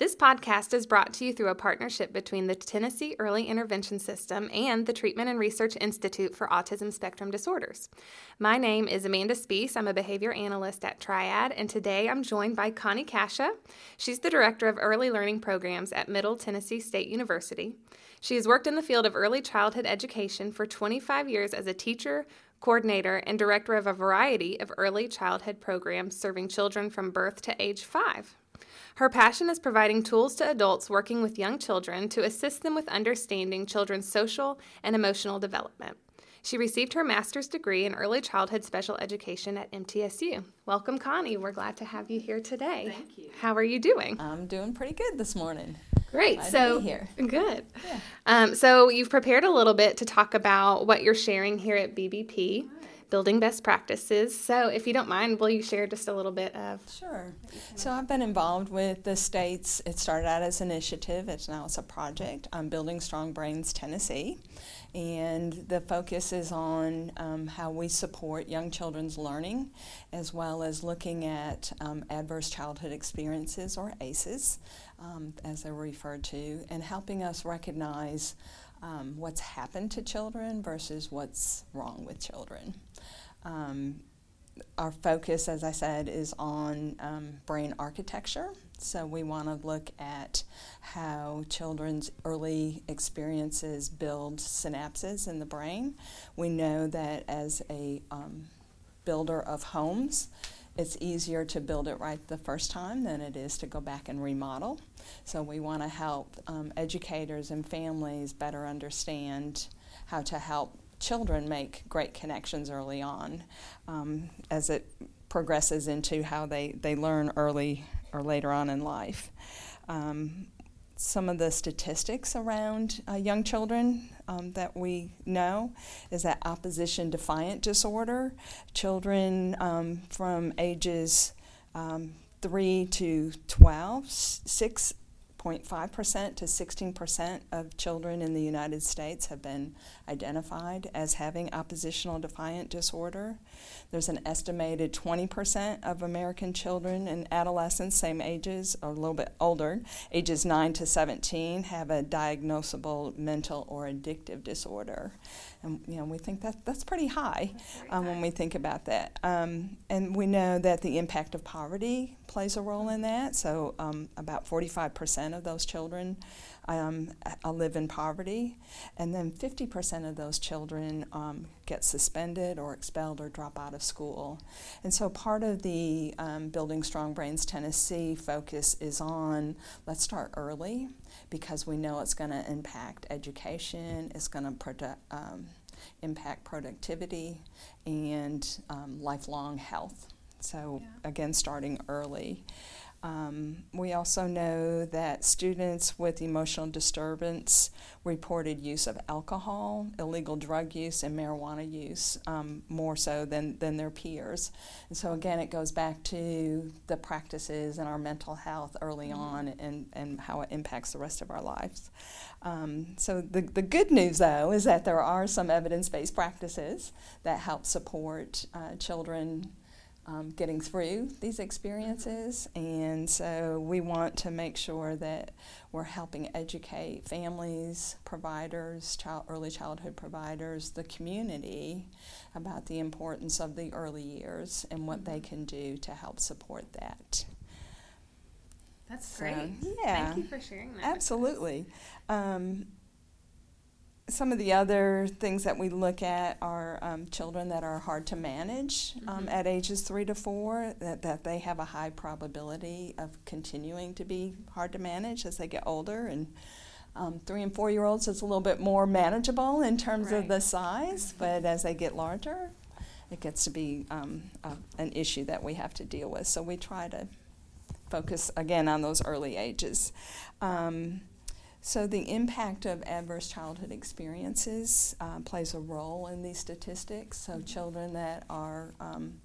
This podcast is brought to you through a partnership between the Tennessee Early Intervention System and the Treatment and Research Institute for Autism Spectrum Disorders. My name is Amanda Spees. I'm a behavior analyst at Triad, and today I'm joined by Connie Casha. She's the Director of Early Learning Programs at Middle Tennessee State University. She has worked in the field of early childhood education for 25 years as a teacher, coordinator, and director of a variety of early childhood programs serving children from birth to age five. Her passion is providing tools to adults working with young children to assist them with understanding children's social and emotional development. She received her master's degree in early childhood special education at MTSU. Welcome, Connie. We're glad to have you here today. Thank you. How are you doing? I'm doing pretty good this morning. Great. Glad so here. good. Yeah. Um, so you've prepared a little bit to talk about what you're sharing here at BBP, building best practices. So if you don't mind, will you share just a little bit of? Sure. So I've been involved with the states. It started out as an initiative. It's now it's a project. I'm building Strong Brains Tennessee, and the focus is on um, how we support young children's learning, as well as looking at um, adverse childhood experiences or ACEs, um, as they're referred to, and helping us recognize. Um, what's happened to children versus what's wrong with children. Um, our focus, as I said, is on um, brain architecture. So we want to look at how children's early experiences build synapses in the brain. We know that as a um, builder of homes, it's easier to build it right the first time than it is to go back and remodel. So we want to help um, educators and families better understand how to help children make great connections early on um, as it progresses into how they, they learn early or later on in life. Um, some of the statistics around uh, young children um, that we know is that opposition defiant disorder, children um, from ages um, 3 to 12, 6 0.5% to 16% of children in the United States have been identified as having oppositional defiant disorder. There's an estimated 20% of American children and adolescents, same ages or a little bit older, ages 9 to 17, have a diagnosable mental or addictive disorder. And you know, we think that that's pretty high um, when we think about that. Um, and we know that the impact of poverty plays a role in that. So um, about 45% of those children um, live in poverty, and then 50% of those children um, get suspended or expelled or drop out of school. And so part of the um, Building Strong Brains Tennessee focus is on let's start early because we know it's going to impact education, it's going to produ- um, impact productivity and um, lifelong health. So, Yeah. again, starting early. Um, we also know that students with emotional disturbance reported use of alcohol, illegal drug use, and marijuana use um, more so than, than their peers. And so, again, it goes back to the practices and our mental health early on and, and how it impacts the rest of our lives. Um, so, the, the good news, though, is that there are some evidence based practices that help support uh, children um, getting through these experiences. And so we want to make sure that we're helping educate families, providers, child, early childhood providers, the community about the importance of the early years and what they can do to help support that. That's So, great. yeah. Thank you for sharing that. Absolutely. Um, some of the other things that we look at are um, children that are hard to manage um, Mhm. at ages three to four, that, that they have a high probability of continuing to be hard to manage as they get older. And um, three and four year olds is a little bit more manageable in terms of the size, but as they get larger, it gets to be um, a, an issue that we have to deal with. So we try to focus again on those early ages. Um, so the impact of adverse childhood experiences uh, plays a role in these statistics. So children that are um,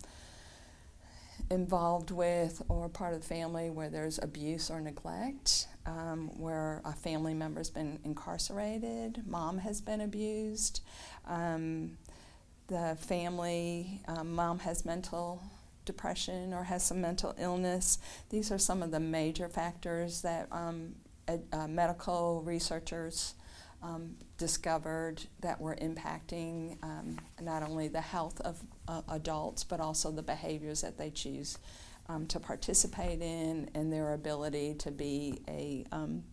involved with or part of the family where there's abuse or neglect, um, where a family member's been incarcerated, mom has been abused, um, the family, um, mom has mental depression or has some mental illness. These are some of the major factors that um, uh, medical researchers um, discovered that were impacting um, not only the health of uh, adults but also the behaviors that they choose um, to participate in and their ability to be a um,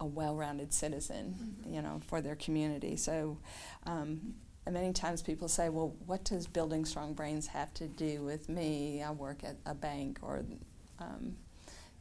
a well-rounded citizen, mm-hmm. you know, for their community. So, um, many times people say, "Well, what does building strong brains have to do with me? I work at a bank or um,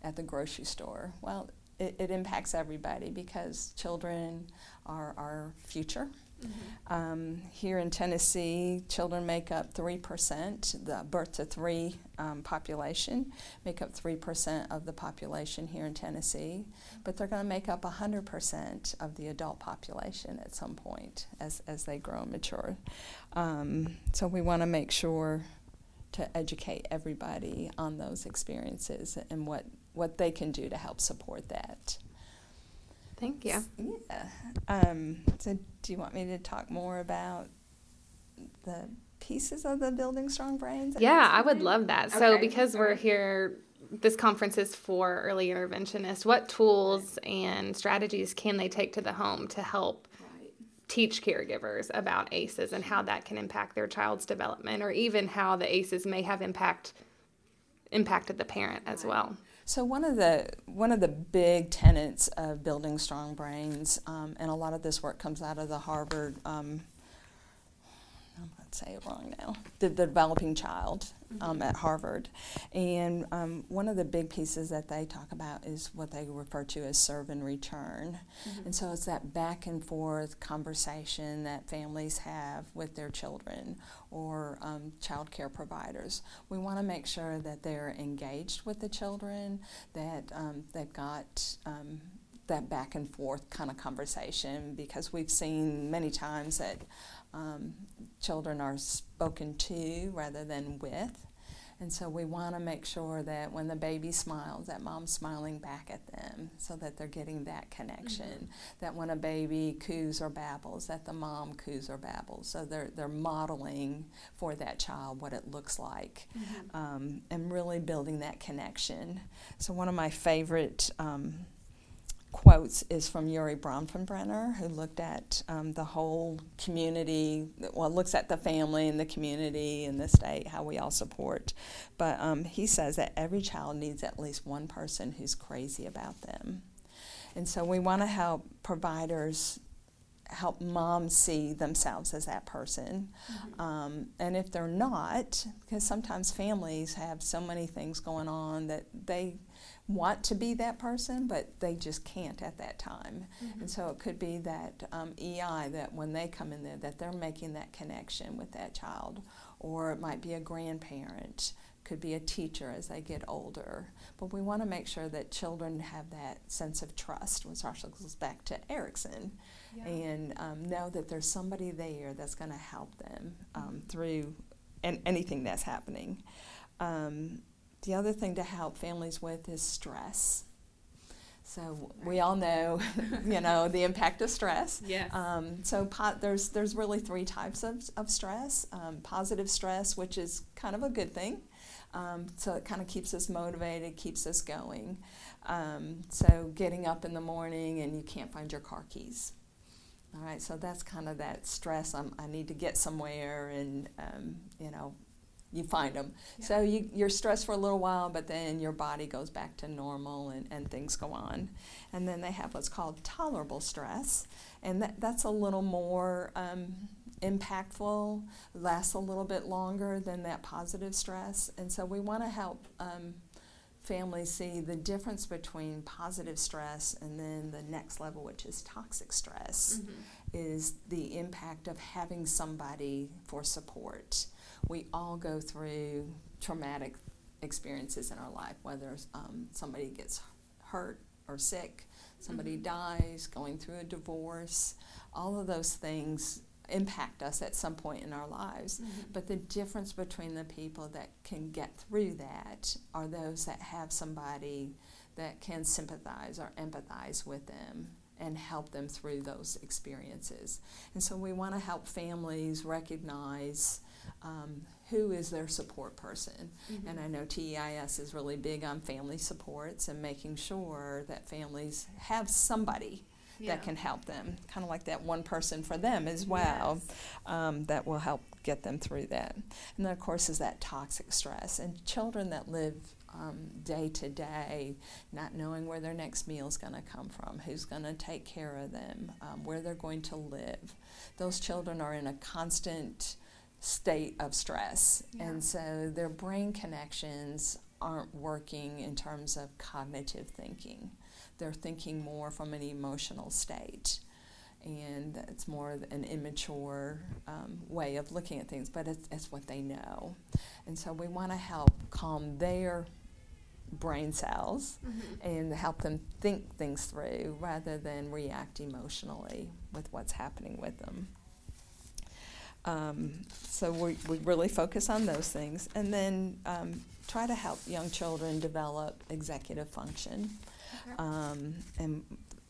at the grocery store." Well, it, it impacts everybody because children are our future. Mm-hmm. Um, here in Tennessee, children make up 3%, the birth to three um, population make up 3% of the population here in Tennessee, but they're going to make up 100% of the adult population at some point as, as they grow and mature. Um, so we want to make sure to educate everybody on those experiences and what, what they can do to help support that. Thank you. Yeah. Um, so, do you want me to talk more about the pieces of the Building Strong Brains? Yeah, I would love that. Okay. So, because we're here, this conference is for early interventionists. What tools and strategies can they take to the home to help teach caregivers about ACEs and how that can impact their child's development, or even how the ACEs may have impact impacted the parent as well? So one of the one of the big tenets of building strong brains, um, and a lot of this work comes out of the Harvard. Um, I'm going to say it wrong now. The, the developing child um, at Harvard, and um, one of the big pieces that they talk about is what they refer to as serve and return, mm-hmm. and so it's that back and forth conversation that families have with their children or um, child care providers. We want to make sure that they're engaged with the children, that um, they've got um, that back and forth kind of conversation because we've seen many times that um, children are spoken to rather than with. And so we want to make sure that when the baby smiles, that mom's smiling back at them so that they're getting that connection. Mm-hmm. That when a baby coos or babbles, that the mom coos or babbles. So they're, they're modeling for that child what it looks like mm-hmm. um, and really building that connection. So, one of my favorite. Um, quotes is from Urie Bronfenbrenner, who looked at um, the whole community, well, looks at the family and the community and the state, how we all support. But um, he says that every child needs at least one person who's crazy about them. And so we want to help providers help moms see themselves as that person. Mm-hmm. Um, and if they're not, because sometimes families have so many things going on that they want to be that person, but they just can't at that time. Mm-hmm. And so it could be that um, EI that when they come in there, that they're making that connection with that child, or it might be a grandparent, could be a teacher as they get older. But we want to make sure that children have that sense of trust, which also goes back to Erikson, yeah. and um, know that there's somebody there that's going to help them um, mm-hmm. through an- anything that's happening. Um, the other thing to help families with is stress. So we all know, you know, the impact of stress. Yes. Um, so po- there's there's really three types of, of stress. Um, positive stress, which is kind of a good thing. Um, so it kind of keeps us motivated, keeps us going. Um, so getting up in the morning and you can't find your car keys. All right, so that's kind of that stress. I'm, i need to get somewhere, and um, you know, you find them. Yeah. So you, you're stressed for a little while, but then your body goes back to normal and, and things go on. And then they have what's called tolerable stress, and that, that's a little more um, impactful, lasts a little bit longer than that positive stress. And so we want to help um, families see the difference between positive stress and then the next level, which is toxic stress, mm-hmm. is the impact of having somebody for support we all go through traumatic experiences in our life, whether um, somebody gets hurt or sick, somebody mm-hmm. dies, going through a divorce, all of those things impact us at some point in our lives. Mm-hmm. But the difference between the people that can get through that are those that have somebody that can sympathize or empathize with them and help them through those experiences. And so we want to help families recognize um, who is their support person. Mm-hmm. And I know TEIS is really big on family supports and making sure that families have somebody yeah. that can help them, kind of like that one person for them as well, yes. um, that will help get them through that. And then, of course, is that toxic stress. And children that live um, day to day, not knowing where their next meal is going to come from, who's going to take care of them, um, where they're going to live. Those children are in a constant state of stress. Yeah. And so their brain connections aren't working in terms of cognitive thinking. They're thinking more from an emotional state. And it's more an immature um, way of looking at things, but it's, it's what they know. And so we want to help calm their brain cells mm-hmm. and help them think things through rather than react emotionally with what's happening with them. Um, so we, we really focus on those things and then um, try to help young children develop executive function. Um, and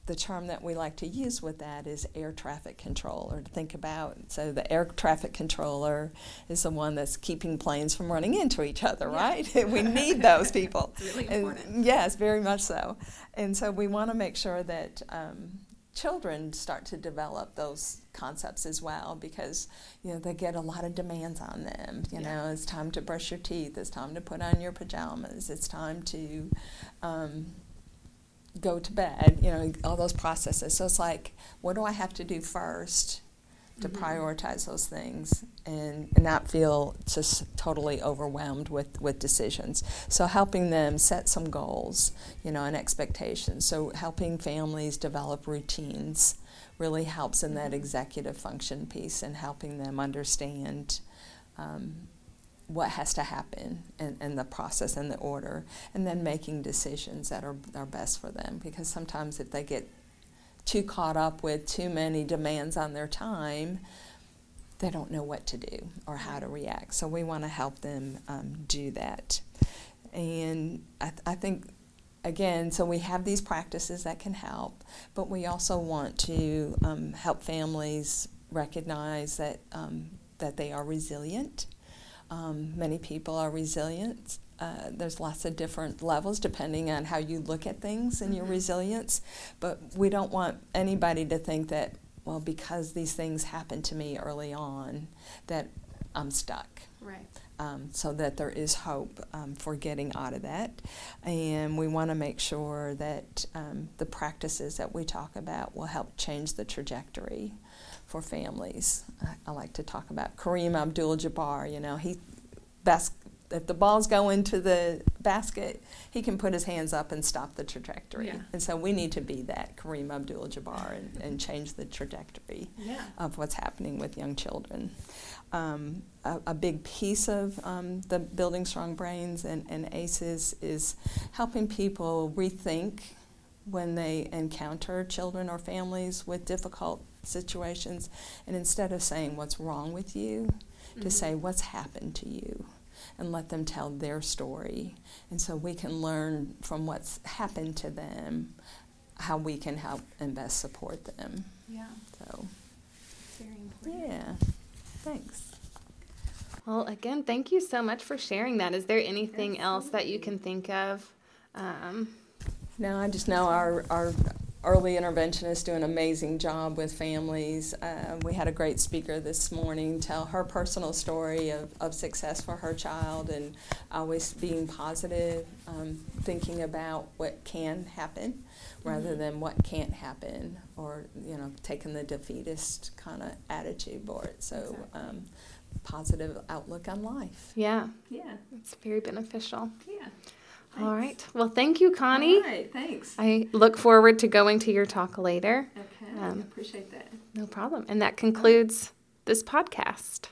the term that we like to use with that is air traffic controller to think about. So the air traffic controller is the one that's keeping planes from running into each other, yeah. right? we need those people. it's really important. And yes, very much so. And so we want to make sure that um, children start to develop those concepts as well because you know they get a lot of demands on them you yeah. know it's time to brush your teeth it's time to put on your pajamas it's time to um, go to bed, you know, all those processes. So it's like, what do I have to do first to mm-hmm. prioritize those things and, not feel just totally overwhelmed with, with decisions? So helping them set some goals, you know, and expectations. So helping families develop routines really helps in that mm-hmm. executive function piece and helping them understand um, what has to happen in, in the process and the order, and then making decisions that are, are best for them. Because sometimes if they get too caught up with too many demands on their time, they don't know what to do or how to react. So we want to help them um, do that. And I, th- I think, again, so we have these practices that can help, but we also want to um, help families recognize that um, that they are resilient um, many people are resilient. Uh, there's lots of different levels depending on how you look at things and mm-hmm. your resilience. But we don't want anybody to think that, well, because these things happened to me early on, that I'm stuck. Right. Um, so that there is hope um, for getting out of that. And we want to make sure that um, the practices that we talk about will help change the trajectory for families. I, I like to talk about Kareem Abdul-Jabbar. You know, he bas- if the balls go into the basket, he can put his hands up and stop the trajectory. Yeah. And so we need to be that Kareem Abdul-Jabbar and, and change the trajectory yeah. of what's happening with young children. Um, a, a, big piece of um, the Building Strong Brains and, and ACEs is helping people rethink when they encounter children or families with difficult situations, and instead of saying what's wrong with you, mm-hmm. to say what's happened to you and let them tell their story. And so we can learn from what's happened to them how we can help and best support them. Yeah. So, very important. Yeah. Thanks. Well, again, thank you so much for sharing that. Is there anything Absolutely. else that you can think of? Um, no, I just know our, our early interventionists do an amazing job with families. Uh, we had a great speaker this morning tell her personal story of, of success for her child and always being positive, um, thinking about what can happen rather mm-hmm. than what can't happen or, you know, taking the defeatist kind of attitude for it. So, exactly. um, positive outlook on life. Yeah. Yeah. It's very beneficial. Yeah. Thanks. All right. Well, thank you, Connie. All right. Thanks. I look forward to going to your talk later. Okay. Um, I appreciate that. No problem. And that concludes this podcast.